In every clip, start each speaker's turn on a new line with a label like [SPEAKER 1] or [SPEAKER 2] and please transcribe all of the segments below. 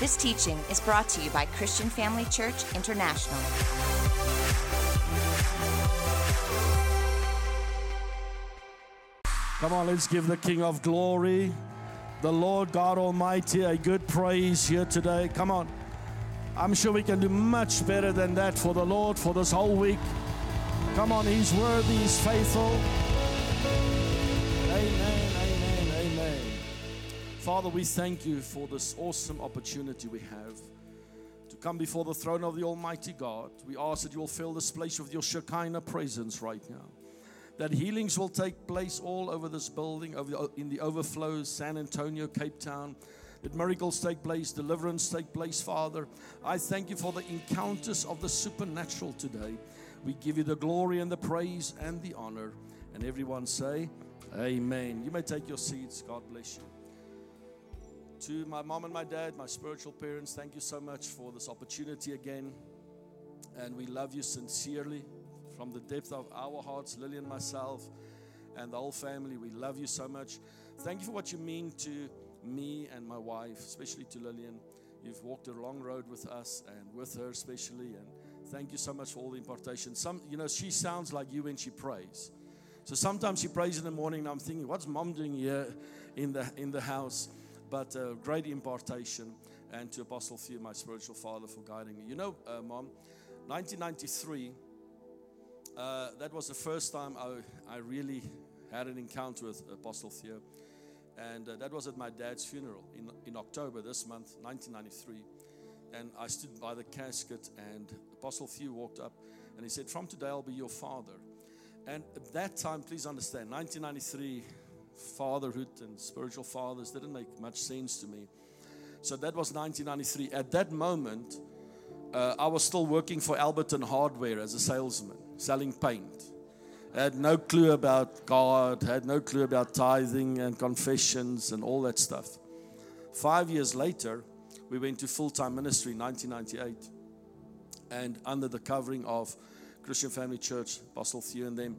[SPEAKER 1] This teaching is brought to you by Christian Family Church International.
[SPEAKER 2] Come on, let's give the King of Glory, the Lord God Almighty, a good praise here today. Come on. I'm sure we can do much better than that for the Lord for this whole week. Come on, He's worthy, He's faithful. Father, we thank you for this awesome opportunity we have to come before the throne of the Almighty God. We ask that you will fill this place with your Shekinah presence right now that healings will take place all over this building, over in the overflows, San Antonio, Cape Town. That miracles take place, deliverance take place, Father. I thank you for the encounters of the supernatural today. We give you the glory and the praise and the honor. And everyone say, Amen. You may take your seats. God bless you. To my mom and my dad, my spiritual parents, thank you so much for this opportunity again. And we love you sincerely from the depth of our hearts, Lily and myself, and the whole family. We love you so much. Thank you for what you mean to me and my wife, especially to Lillian. You've walked a long road with us and with her, especially. And thank you so much for all the impartation. Some, you know, she sounds like you when she prays. So sometimes she prays in the morning, and I'm thinking, what's mom doing here in the in the house? But uh, great impartation, and to Apostle Theo, my spiritual father, for guiding me. You know, uh, mom, 1993 uh, that was the first time I, I really had an encounter with Apostle Theo. And uh, that was at my dad's funeral in, in October this month, 1993. And I stood by the casket, and Apostle Theo walked up and he said, From today, I'll be your father. And at that time, please understand, 1993, fatherhood and spiritual fathers didn't make much sense to me. So that was 1993. At that moment, uh, I was still working for Alberton Hardware as a salesman selling paint. I Had no clue about God, had no clue about tithing and confessions and all that stuff. Five years later, we went to full time ministry in 1998 and under the covering of Christian Family Church, Apostle Theo and them.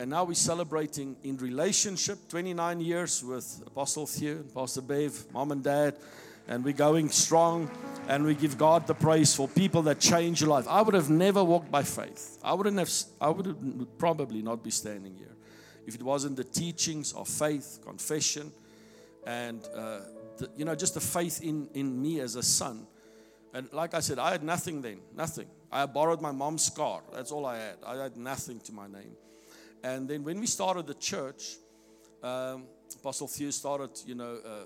[SPEAKER 2] And now we're celebrating in relationship 29 years with Apostle Theo, Pastor Bev, mom and dad, and we're going strong and we give God the praise for people that change your life. I would have never walked by faith. I wouldn't have I would probably not be standing here if it wasn't the teachings of faith, confession, and uh, the, you know just the faith in in me as a son. And like I said, I had nothing then, nothing. I borrowed my mom's car. That's all I had. I had nothing to my name. And then when we started the church, um, Apostle Theo started, you know. Uh,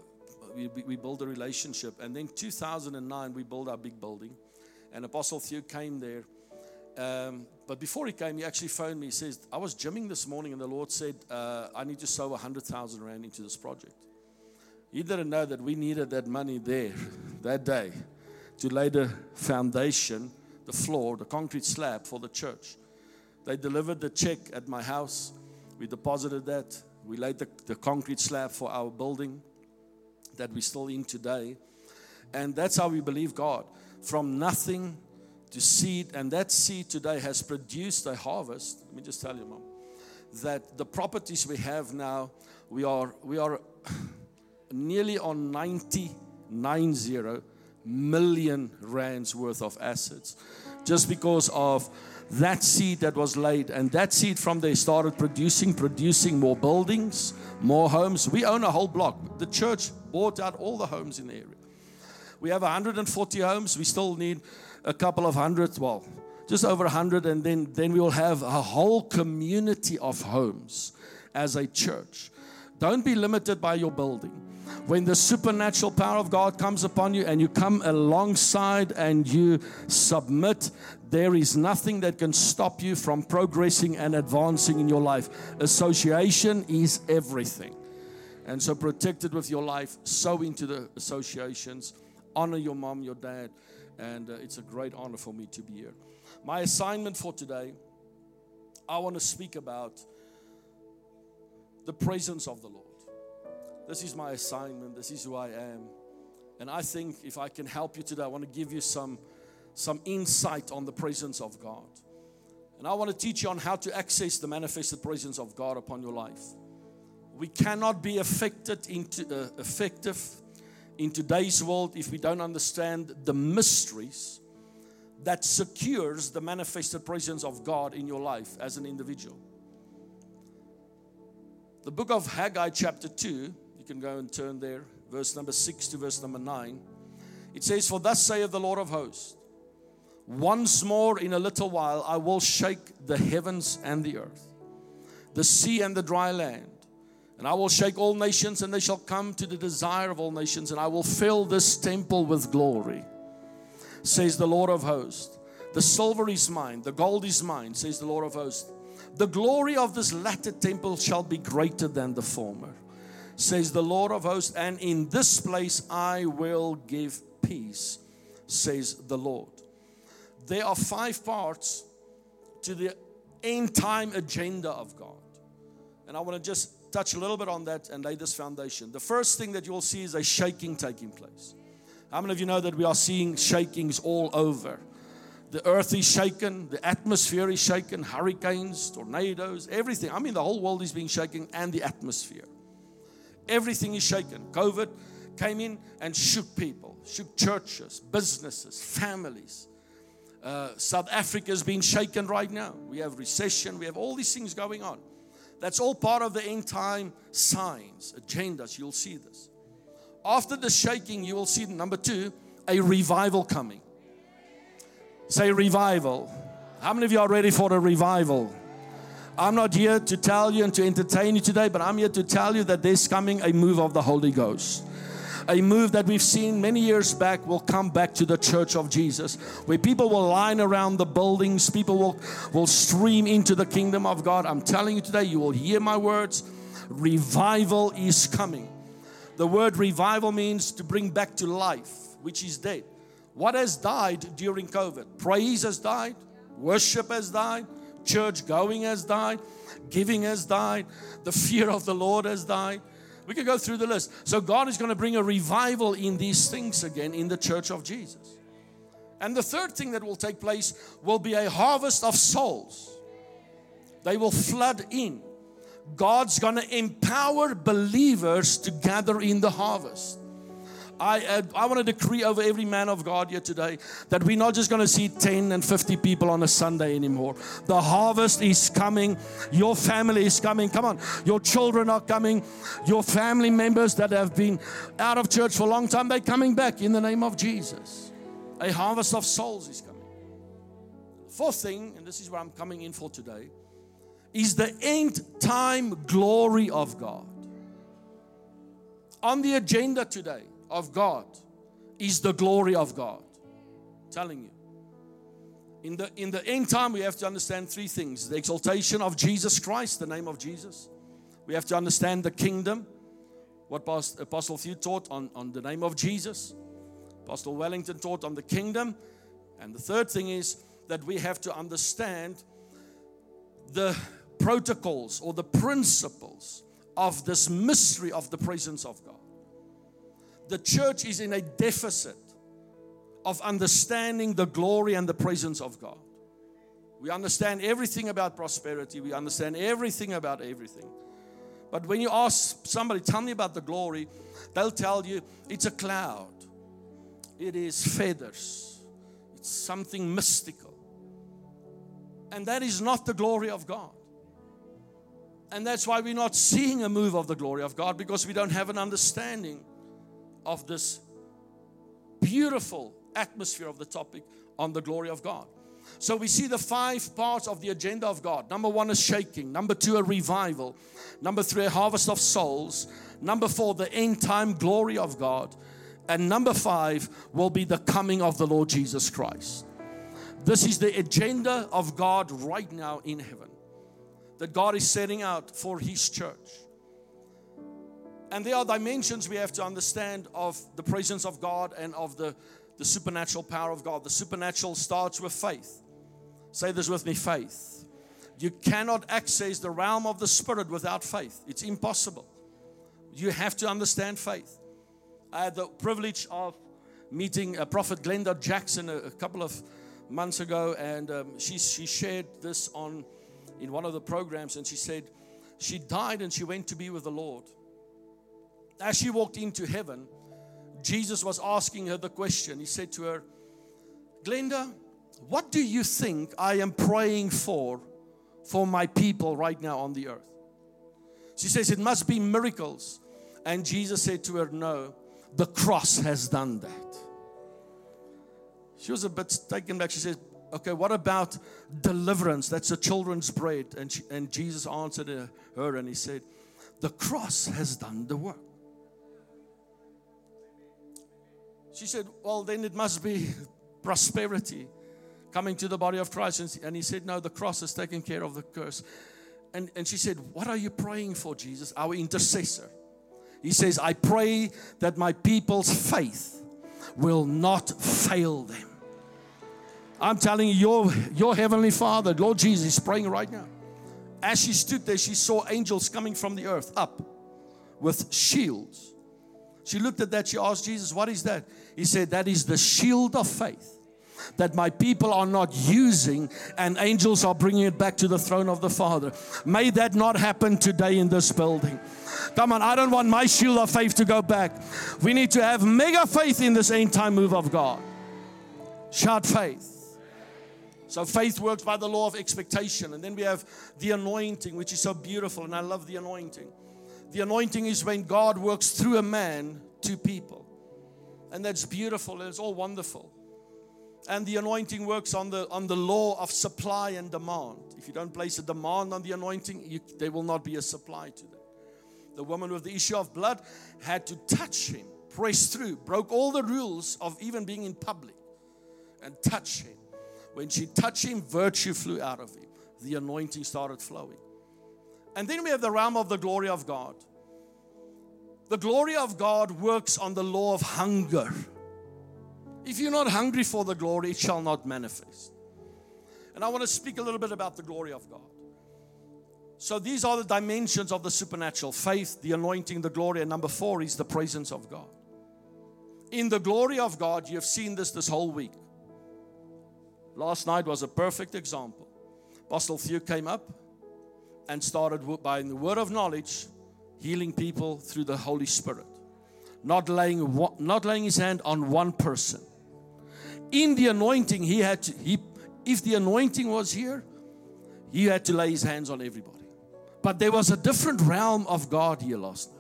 [SPEAKER 2] we, we build a relationship. And then 2009, we built our big building. And Apostle Theo came there. Um, but before he came, he actually phoned me. He says, I was gymming this morning, and the Lord said, uh, I need to sow 100,000 Rand into this project. He didn't know that we needed that money there that day to lay the foundation, the floor, the concrete slab for the church. They delivered the check at my house. We deposited that. We laid the, the concrete slab for our building that we're still in today. And that's how we believe God. From nothing to seed, and that seed today has produced a harvest. Let me just tell you, mom, that the properties we have now, we are we are nearly on 90, 90 million rands worth of assets, just because of that seed that was laid, and that seed from there started producing, producing more buildings, more homes. We own a whole block. The church bought out all the homes in the area. We have 140 homes. We still need a couple of hundred, well, just over 100, and then, then we will have a whole community of homes as a church. Don't be limited by your building when the supernatural power of God comes upon you and you come alongside and you submit, there is nothing that can stop you from progressing and advancing in your life. Association is everything. And so protect it with your life, sow into the associations, honor your mom, your dad, and uh, it's a great honor for me to be here. My assignment for today, I want to speak about the presence of the Lord. This is my assignment. This is who I am. And I think if I can help you today, I want to give you some, some insight on the presence of God. And I want to teach you on how to access the manifested presence of God upon your life. We cannot be affected into, uh, effective in today's world if we don't understand the mysteries that secures the manifested presence of God in your life as an individual. The book of Haggai, chapter 2, you can go and turn there, verse number 6 to verse number 9. It says, For thus saith the Lord of hosts, once more in a little while I will shake the heavens and the earth, the sea and the dry land. And I will shake all nations, and they shall come to the desire of all nations, and I will fill this temple with glory, says the Lord of hosts. The silver is mine, the gold is mine, says the Lord of hosts. The glory of this latter temple shall be greater than the former, says the Lord of hosts. And in this place I will give peace, says the Lord. There are five parts to the end time agenda of God. And I want to just touch a little bit on that and lay this foundation. The first thing that you will see is a shaking taking place. How many of you know that we are seeing shakings all over? The earth is shaken, the atmosphere is shaken, hurricanes, tornadoes, everything. I mean, the whole world is being shaken and the atmosphere. Everything is shaken. COVID came in and shook people, shook churches, businesses, families. Uh, South Africa is being shaken right now. We have recession, we have all these things going on. That's all part of the end time signs, agendas. You'll see this. After the shaking, you will see number two, a revival coming. Say revival. How many of you are ready for a revival? I'm not here to tell you and to entertain you today, but I'm here to tell you that there's coming a move of the Holy Ghost. A move that we've seen many years back will come back to the church of Jesus, where people will line around the buildings, people will, will stream into the kingdom of God. I'm telling you today, you will hear my words. Revival is coming. The word revival means to bring back to life, which is dead. What has died during COVID? Praise has died, worship has died, church going has died, giving has died, the fear of the Lord has died. We could go through the list. So, God is going to bring a revival in these things again in the church of Jesus. And the third thing that will take place will be a harvest of souls. They will flood in. God's going to empower believers to gather in the harvest. I, uh, I want to decree over every man of God here today that we're not just going to see 10 and 50 people on a Sunday anymore. The harvest is coming. Your family is coming. Come on. Your children are coming. Your family members that have been out of church for a long time, they're coming back in the name of Jesus. A harvest of souls is coming. Fourth thing, and this is where I'm coming in for today, is the end time glory of God. On the agenda today, of God is the glory of God. I'm telling you. In the, in the end time, we have to understand three things the exaltation of Jesus Christ, the name of Jesus. We have to understand the kingdom, what Apostle Theo taught on, on the name of Jesus. Apostle Wellington taught on the kingdom. And the third thing is that we have to understand the protocols or the principles of this mystery of the presence of God the church is in a deficit of understanding the glory and the presence of God. We understand everything about prosperity, we understand everything about everything. But when you ask somebody, tell me about the glory, they'll tell you it's a cloud, it is feathers, it's something mystical. And that is not the glory of God. And that's why we're not seeing a move of the glory of God because we don't have an understanding of this beautiful atmosphere of the topic on the glory of God. So we see the five parts of the agenda of God. Number one is shaking. Number two, a revival. Number three, a harvest of souls. Number four, the end time glory of God. And number five will be the coming of the Lord Jesus Christ. This is the agenda of God right now in heaven that God is setting out for His church. And there are dimensions we have to understand of the presence of God and of the, the supernatural power of God. The supernatural starts with faith. Say this with me faith. You cannot access the realm of the Spirit without faith, it's impossible. You have to understand faith. I had the privilege of meeting a Prophet Glenda Jackson a, a couple of months ago, and um, she, she shared this on in one of the programs, and she said she died and she went to be with the Lord as she walked into heaven, Jesus was asking her the question. He said to her, Glenda, what do you think I am praying for for my people right now on the earth? She says, It must be miracles. And Jesus said to her, No, the cross has done that. She was a bit taken back. She said, Okay, what about deliverance? That's a children's bread. And, she, and Jesus answered her and he said, The cross has done the work. She said, Well, then it must be prosperity coming to the body of Christ. And he said, No, the cross has taken care of the curse. And, and she said, What are you praying for, Jesus? Our intercessor. He says, I pray that my people's faith will not fail them. I'm telling you, your, your heavenly Father, Lord Jesus, is praying right now. As she stood there, she saw angels coming from the earth up with shields. She looked at that, she asked Jesus, What is that? He said, That is the shield of faith that my people are not using, and angels are bringing it back to the throne of the Father. May that not happen today in this building. Come on, I don't want my shield of faith to go back. We need to have mega faith in this end time move of God. Shout faith. So faith works by the law of expectation. And then we have the anointing, which is so beautiful, and I love the anointing. The anointing is when God works through a man to people. And that's beautiful and it's all wonderful. And the anointing works on the on the law of supply and demand. If you don't place a demand on the anointing, you, there will not be a supply to that. The woman with the issue of blood had to touch him, press through, broke all the rules of even being in public, and touch him. When she touched him, virtue flew out of him. The anointing started flowing. And then we have the realm of the glory of God. The glory of God works on the law of hunger. If you're not hungry for the glory, it shall not manifest. And I want to speak a little bit about the glory of God. So these are the dimensions of the supernatural faith, the anointing, the glory. And number four is the presence of God. In the glory of God, you have seen this this whole week. Last night was a perfect example. Apostle Theo came up and started by the word of knowledge, healing people through the Holy Spirit. Not laying, not laying his hand on one person. In the anointing, he had to, he, if the anointing was here, he had to lay his hands on everybody. But there was a different realm of God here last night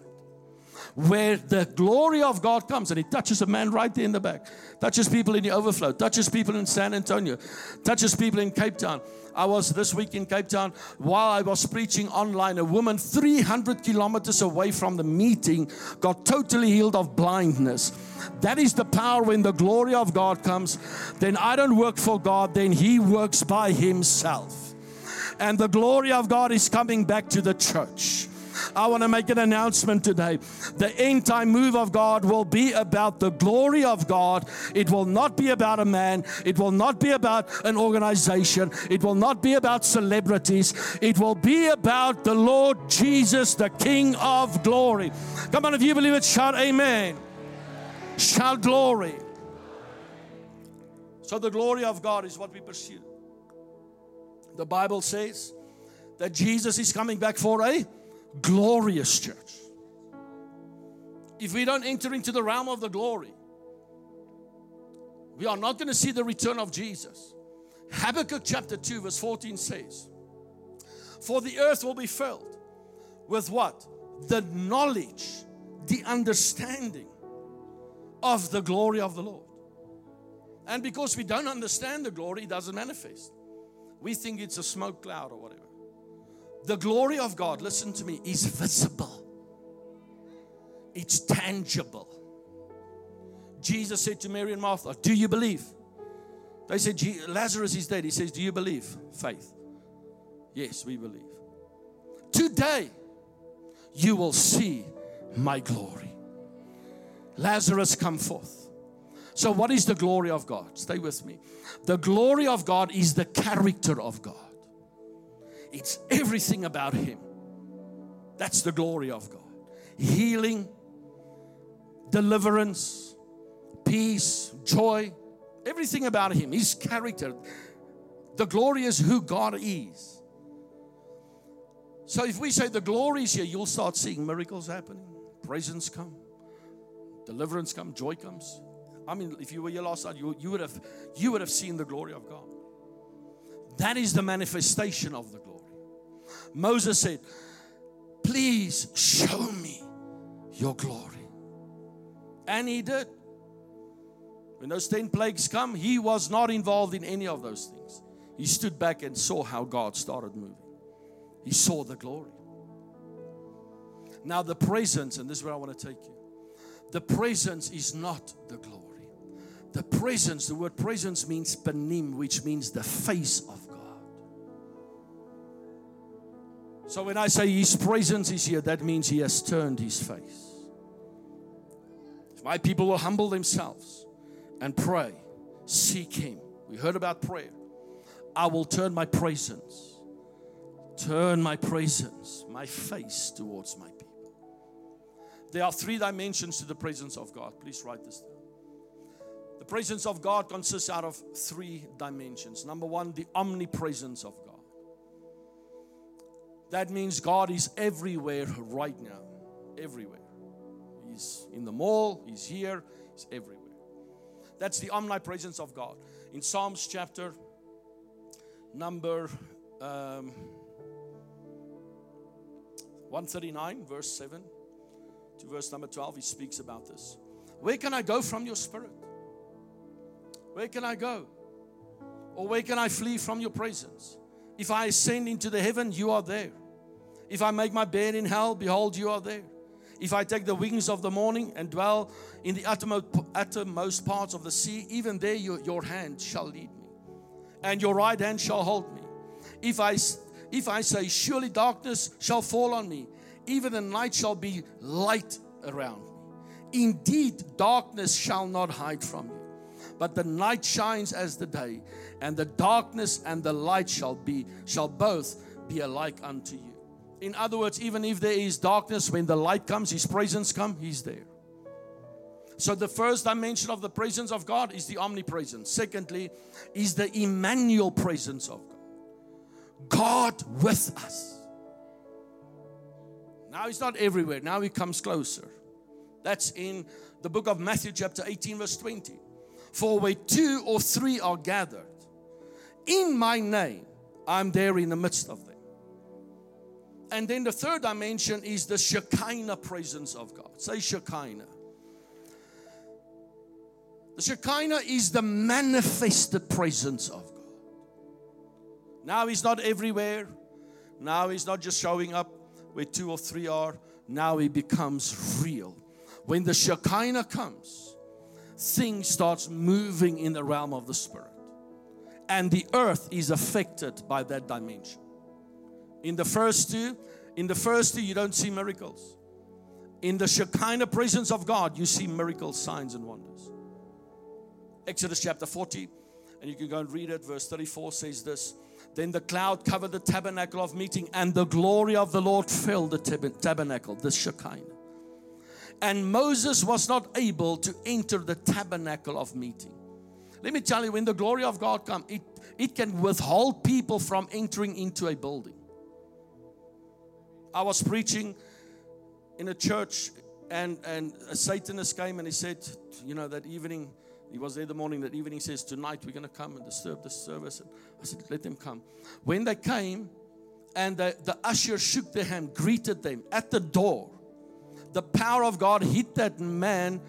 [SPEAKER 2] where the glory of God comes and He touches a man right there in the back, touches people in the overflow, touches people in San Antonio, touches people in Cape Town. I was this week in Cape Town while I was preaching online. A woman 300 kilometers away from the meeting got totally healed of blindness. That is the power when the glory of God comes. Then I don't work for God, then He works by Himself. And the glory of God is coming back to the church. I want to make an announcement today. The end time move of God will be about the glory of God. It will not be about a man. It will not be about an organization. It will not be about celebrities. It will be about the Lord Jesus, the King of glory. Come on, if you believe it, shout amen. Shout glory. So, the glory of God is what we pursue. The Bible says that Jesus is coming back for a glorious church. If we don't enter into the realm of the glory, we are not going to see the return of Jesus. Habakkuk chapter 2, verse 14 says, For the earth will be filled with what? The knowledge, the understanding of the glory of the Lord. And because we don't understand the glory, it doesn't manifest. We think it's a smoke cloud or whatever. The glory of God, listen to me, is visible, it's tangible. Jesus said to Mary and Martha, Do you believe? They said, Lazarus is dead. He says, Do you believe? Faith. Yes, we believe. Today, you will see my glory. Lazarus, come forth. So, what is the glory of God? Stay with me. The glory of God is the character of God. It's everything about Him. That's the glory of God. Healing, deliverance, peace, joy, everything about Him, His character. The glory is who God is. So if we say the glory is here, you'll start seeing miracles happening, presence come, deliverance come, joy comes. I mean, if you were here last night, you, you, would have, you would have seen the glory of God. That is the manifestation of the glory. Moses said, Please show me your glory. And he did. When those 10 plagues come, he was not involved in any of those things. He stood back and saw how God started moving. He saw the glory. Now, the presence, and this is where I want to take you. The presence is not the glory. The presence, the word presence means panim, which means the face of So when I say his presence is here, that means he has turned his face. If my people will humble themselves and pray, seek him. We heard about prayer. I will turn my presence, turn my presence, my face towards my people. There are three dimensions to the presence of God. Please write this down. The presence of God consists out of three dimensions. Number one, the omnipresence of God. That means God is everywhere right now. Everywhere. He's in the mall, He's here, He's everywhere. That's the omnipresence of God. In Psalms chapter number um, 139, verse 7 to verse number 12, He speaks about this. Where can I go from your spirit? Where can I go? Or where can I flee from your presence? If I ascend into the heaven, you are there. If I make my bed in hell, behold, you are there. If I take the wings of the morning and dwell in the uttermost, parts of the sea, even there your, your hand shall lead me, and your right hand shall hold me. If I, if I say, Surely darkness shall fall on me, even the night shall be light around me. Indeed, darkness shall not hide from you but the night shines as the day, and the darkness and the light shall be shall both be alike unto you. In other words, even if there is darkness, when the light comes, His presence come, He's there. So the first dimension of the presence of God is the omnipresence. Secondly, is the Emmanuel presence of God. God with us. Now He's not everywhere. Now He comes closer. That's in the book of Matthew, chapter 18, verse 20. For where two or three are gathered in my name, I'm there in the midst of them. And then the third dimension is the Shekinah presence of God. Say Shekinah. The Shekinah is the manifested presence of God. Now He's not everywhere. Now He's not just showing up where two or three are. Now He becomes real. When the Shekinah comes, things starts moving in the realm of the spirit and the earth is affected by that dimension in the first two in the first two you don't see miracles in the shekinah presence of god you see miracles signs and wonders exodus chapter 40 and you can go and read it verse 34 says this then the cloud covered the tabernacle of meeting and the glory of the lord filled the tabernacle the shekinah and Moses was not able to enter the tabernacle of meeting. Let me tell you, when the glory of God comes, it, it can withhold people from entering into a building. I was preaching in a church, and, and a Satanist came and he said, You know, that evening, he was there the morning, that evening, he says, Tonight we're going to come and disturb the service. And I said, Let them come. When they came, and the, the usher shook their hand, greeted them at the door the power of God hit that man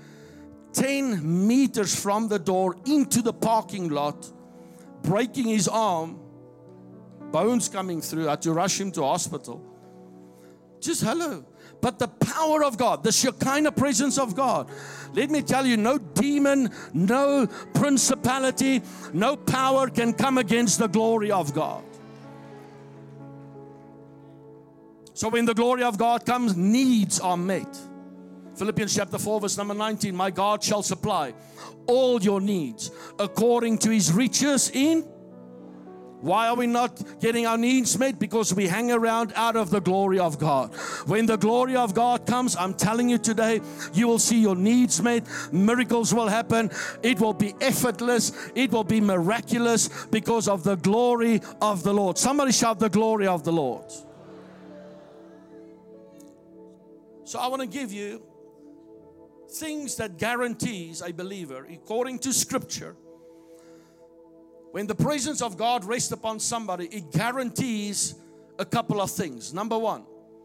[SPEAKER 2] 10 meters from the door into the parking lot, breaking his arm, bones coming through. I had to rush him to hospital. Just hello. But the power of God, the Shekinah presence of God, let me tell you, no demon, no principality, no power can come against the glory of God. So when the glory of God comes, needs are met. Philippians chapter 4, verse number 19 My God shall supply all your needs according to his riches in. Why are we not getting our needs met? Because we hang around out of the glory of God. When the glory of God comes, I'm telling you today, you will see your needs met. Miracles will happen. It will be effortless. It will be miraculous because of the glory of the Lord. Somebody shout the glory of the Lord. So I want to give you things that guarantees a believer, according to scripture, when the presence of God rests upon somebody, it guarantees a couple of things. Number one,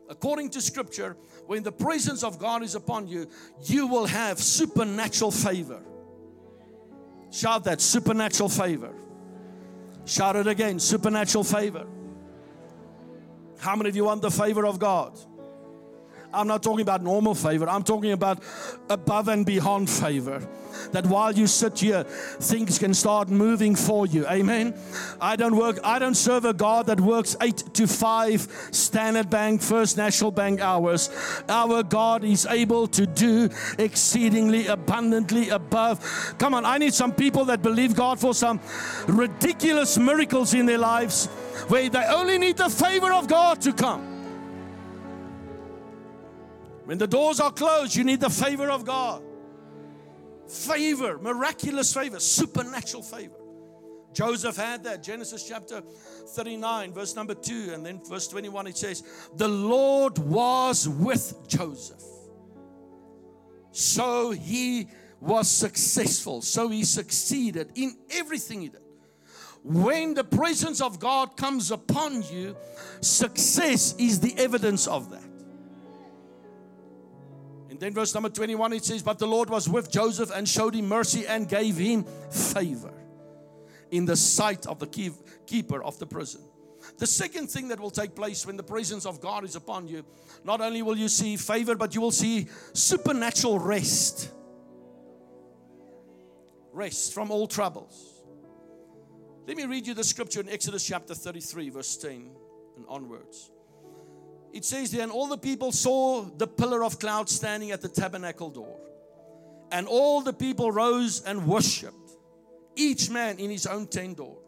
[SPEAKER 2] according to scripture, when the presence of God is upon you, you will have supernatural favor. Shout that supernatural favor. Shout it again supernatural favor. How many of you want the favor of God? I'm not talking about normal favor, I'm talking about above and beyond favor. That while you sit here, things can start moving for you. Amen. I don't work, I don't serve a God that works eight to five Standard Bank, First National Bank hours. Our God is able to do exceedingly abundantly above. Come on, I need some people that believe God for some ridiculous miracles in their lives where they only need the favor of God to come. When the doors are closed, you need the favor of God. Favor, miraculous favor, supernatural favor. Joseph had that. Genesis chapter 39, verse number 2, and then verse 21, it says, The Lord was with Joseph. So he was successful. So he succeeded in everything he did. When the presence of God comes upon you, success is the evidence of that. Then, verse number 21, it says, But the Lord was with Joseph and showed him mercy and gave him favor in the sight of the keeper of the prison. The second thing that will take place when the presence of God is upon you, not only will you see favor, but you will see supernatural rest. Rest from all troubles. Let me read you the scripture in Exodus chapter 33, verse 10 and onwards it says there, and all the people saw the pillar of cloud standing at the tabernacle door. And all the people rose and worshiped, each man in his own tent door.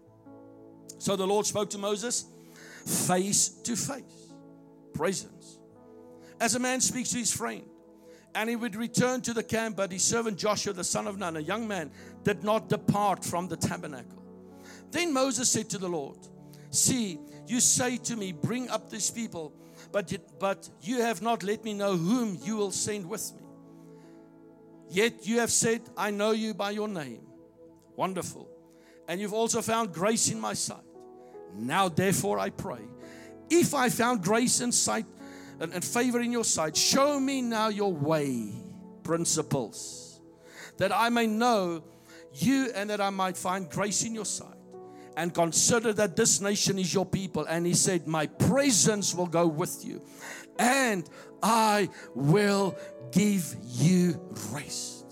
[SPEAKER 2] So the Lord spoke to Moses face to face, presence. As a man speaks to his friend. And he would return to the camp, but his servant Joshua, the son of Nun, a young man, did not depart from the tabernacle. Then Moses said to the Lord, See, you say to me, Bring up these people but, but you have not let me know whom you will send with me. Yet you have said, I know you by your name. Wonderful. And you've also found grace in my sight. Now, therefore, I pray, if I found grace and sight and, and favor in your sight, show me now your way, principles, that I may know you and that I might find grace in your sight and consider that this nation is your people. And he said, My presence will go with you, and I will give you rest.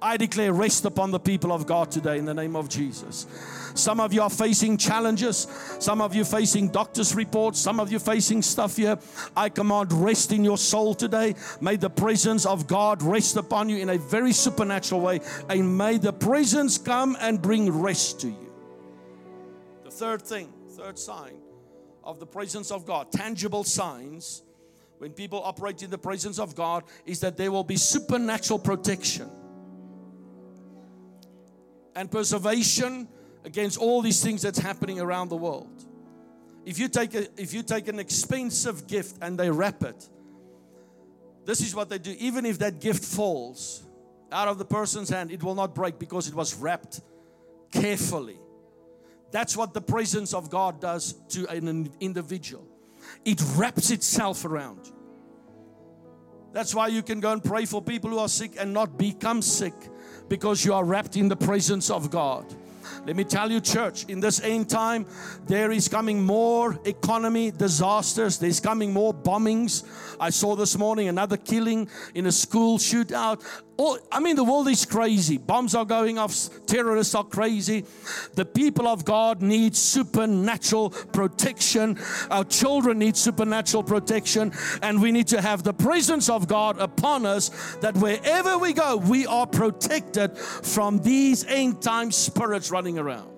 [SPEAKER 2] I declare rest upon the people of God today in the name of Jesus. Some of you are facing challenges. Some of you facing doctor's reports. Some of you facing stuff here. I command rest in your soul today. May the presence of God rest upon you in a very supernatural way. And may the presence come and bring rest to you third thing, third sign of the presence of God, tangible signs when people operate in the presence of God, is that there will be supernatural protection and preservation against all these things that's happening around the world. If you take a, if you take an expensive gift and they wrap it, this is what they do. Even if that gift falls out of the person's hand, it will not break because it was wrapped carefully. That's what the presence of God does to an individual. It wraps itself around. That's why you can go and pray for people who are sick and not become sick because you are wrapped in the presence of God. Let me tell you, church, in this end time, there is coming more economy disasters. There's coming more bombings. I saw this morning another killing in a school shootout. All, I mean, the world is crazy. Bombs are going off, terrorists are crazy. The people of God need supernatural protection. Our children need supernatural protection, and we need to have the presence of God upon us that wherever we go, we are protected from these end time spirits running around.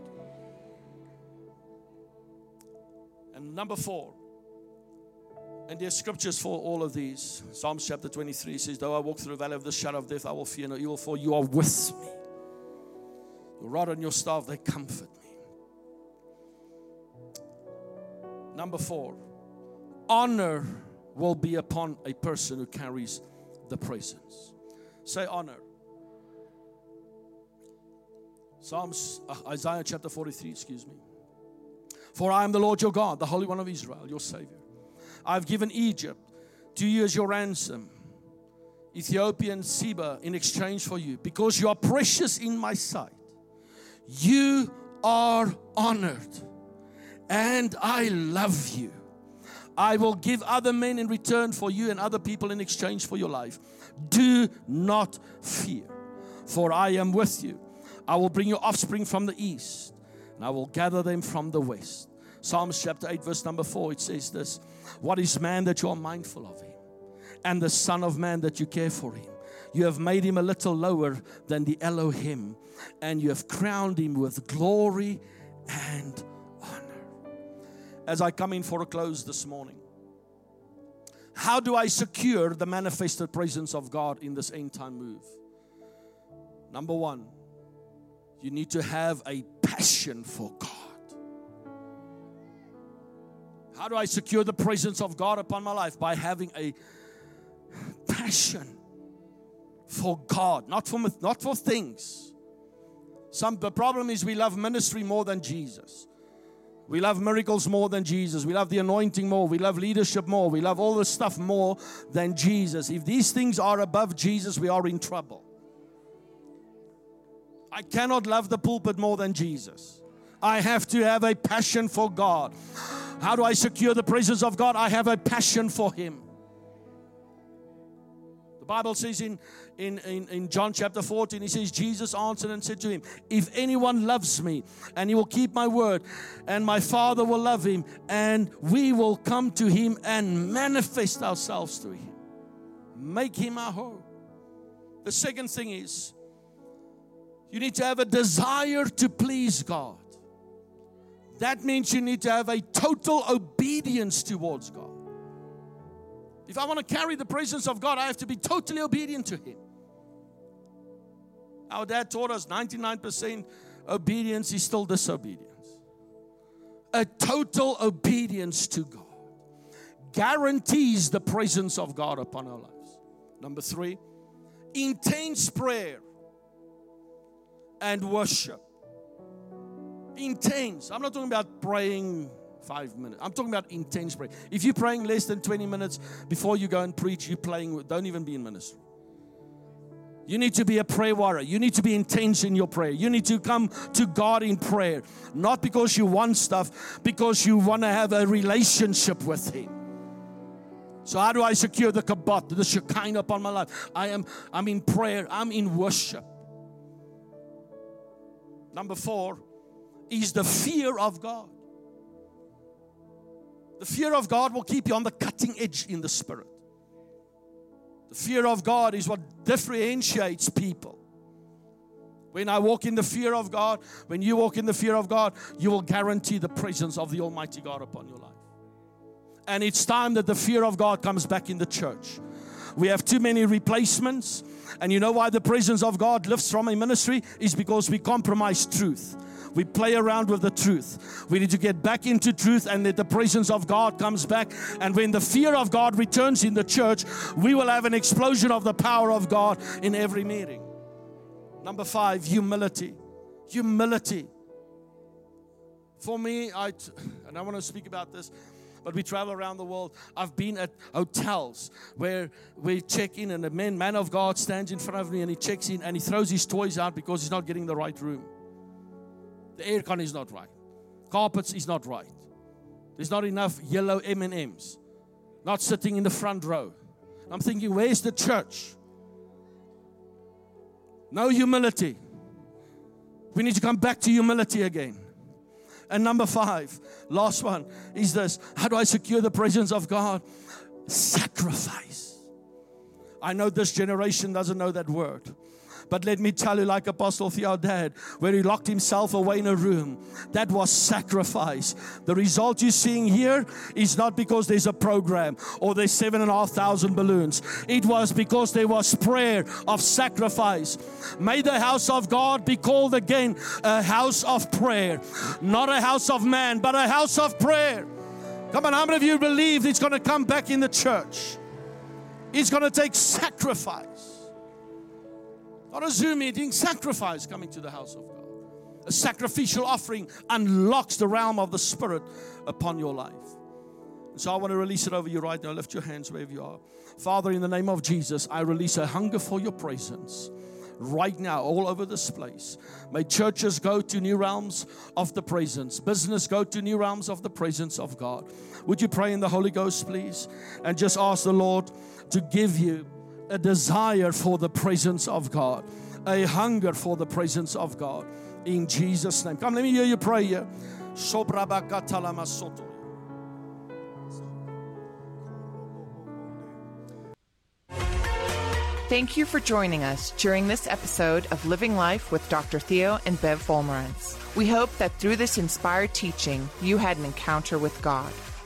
[SPEAKER 2] And number four, and there's scriptures for all of these. Psalms chapter 23 says, Though I walk through the valley of the shadow of death, I will fear no evil, for you are with me. Your rod and your staff, they comfort me. Number four, honor will be upon a person who carries the presence. Say honor. Psalms, uh, Isaiah chapter 43, excuse me. For I am the Lord your God, the Holy One of Israel, your Savior. I've given Egypt to you as your ransom, Ethiopian Seba in exchange for you, because you are precious in my sight. You are honored, and I love you. I will give other men in return for you and other people in exchange for your life. Do not fear, for I am with you. I will bring your offspring from the east, and I will gather them from the west. Psalms chapter 8, verse number 4, it says this What is man that you are mindful of him, and the Son of Man that you care for him? You have made him a little lower than the Elohim, and you have crowned him with glory and honor. As I come in for a close this morning, how do I secure the manifested presence of God in this end time move? Number one, you need to have a passion for God. How do I secure the presence of God upon my life? By having a passion for God, not for, not for things. Some, the problem is we love ministry more than Jesus. We love miracles more than Jesus. We love the anointing more. We love leadership more. We love all this stuff more than Jesus. If these things are above Jesus, we are in trouble. I cannot love the pulpit more than Jesus. I have to have a passion for God. How do I secure the presence of God? I have a passion for Him. The Bible says in, in, in, in John chapter 14, He says, Jesus answered and said to him, If anyone loves me, and he will keep my word, and my Father will love him, and we will come to him and manifest ourselves to him. Make him our home. The second thing is, you need to have a desire to please God. That means you need to have a total obedience towards God. If I want to carry the presence of God, I have to be totally obedient to Him. Our dad taught us 99% obedience is still disobedience. A total obedience to God guarantees the presence of God upon our lives. Number three, intense prayer and worship. Intense. I'm not talking about praying five minutes. I'm talking about intense prayer. If you're praying less than 20 minutes before you go and preach, you're playing, don't even be in ministry. You need to be a prayer warrior. You need to be intense in your prayer. You need to come to God in prayer, not because you want stuff, because you want to have a relationship with Him. So how do I secure the kabbat, the shekinah upon my life? I am I'm in prayer. I'm in worship. Number four is the fear of God. The fear of God will keep you on the cutting edge in the spirit. The fear of God is what differentiates people. When I walk in the fear of God, when you walk in the fear of God, you will guarantee the presence of the Almighty God upon your life. And it's time that the fear of God comes back in the church. We have too many replacements. And you know why the presence of God lifts from a ministry? Is because we compromise truth. We play around with the truth. We need to get back into truth and that the presence of God comes back. And when the fear of God returns in the church, we will have an explosion of the power of God in every meeting. Number five, humility. Humility. For me, I, and I want to speak about this but we travel around the world. I've been at hotels where we check in and a man, man of God stands in front of me and he checks in and he throws his toys out because he's not getting the right room. The aircon is not right. Carpets is not right. There's not enough yellow M&Ms. Not sitting in the front row. I'm thinking, where's the church? No humility. We need to come back to humility again. And number five, last one, is this How do I secure the presence of God? Sacrifice. I know this generation doesn't know that word. But let me tell you, like Apostle Theodad, where he locked himself away in a room, that was sacrifice. The result you're seeing here is not because there's a program or there's seven and a half thousand balloons. It was because there was prayer of sacrifice. May the house of God be called again a house of prayer, not a house of man, but a house of prayer. Come on, how many of you believe it's going to come back in the church? It's going to take sacrifice. A Zoom meeting, sacrifice coming to the house of God. A sacrificial offering unlocks the realm of the Spirit upon your life. So I want to release it over you right now. Lift your hands wherever you are. Father, in the name of Jesus, I release a hunger for your presence right now all over this place. May churches go to new realms of the presence, business go to new realms of the presence of God. Would you pray in the Holy Ghost, please? And just ask the Lord to give you a desire for the presence of God, a hunger for the presence of God in Jesus' name. Come, let me hear you pray here.
[SPEAKER 3] Thank you for joining us during this episode of Living Life with Dr. Theo and Bev Wolmarans. We hope that through this inspired teaching, you had an encounter with God.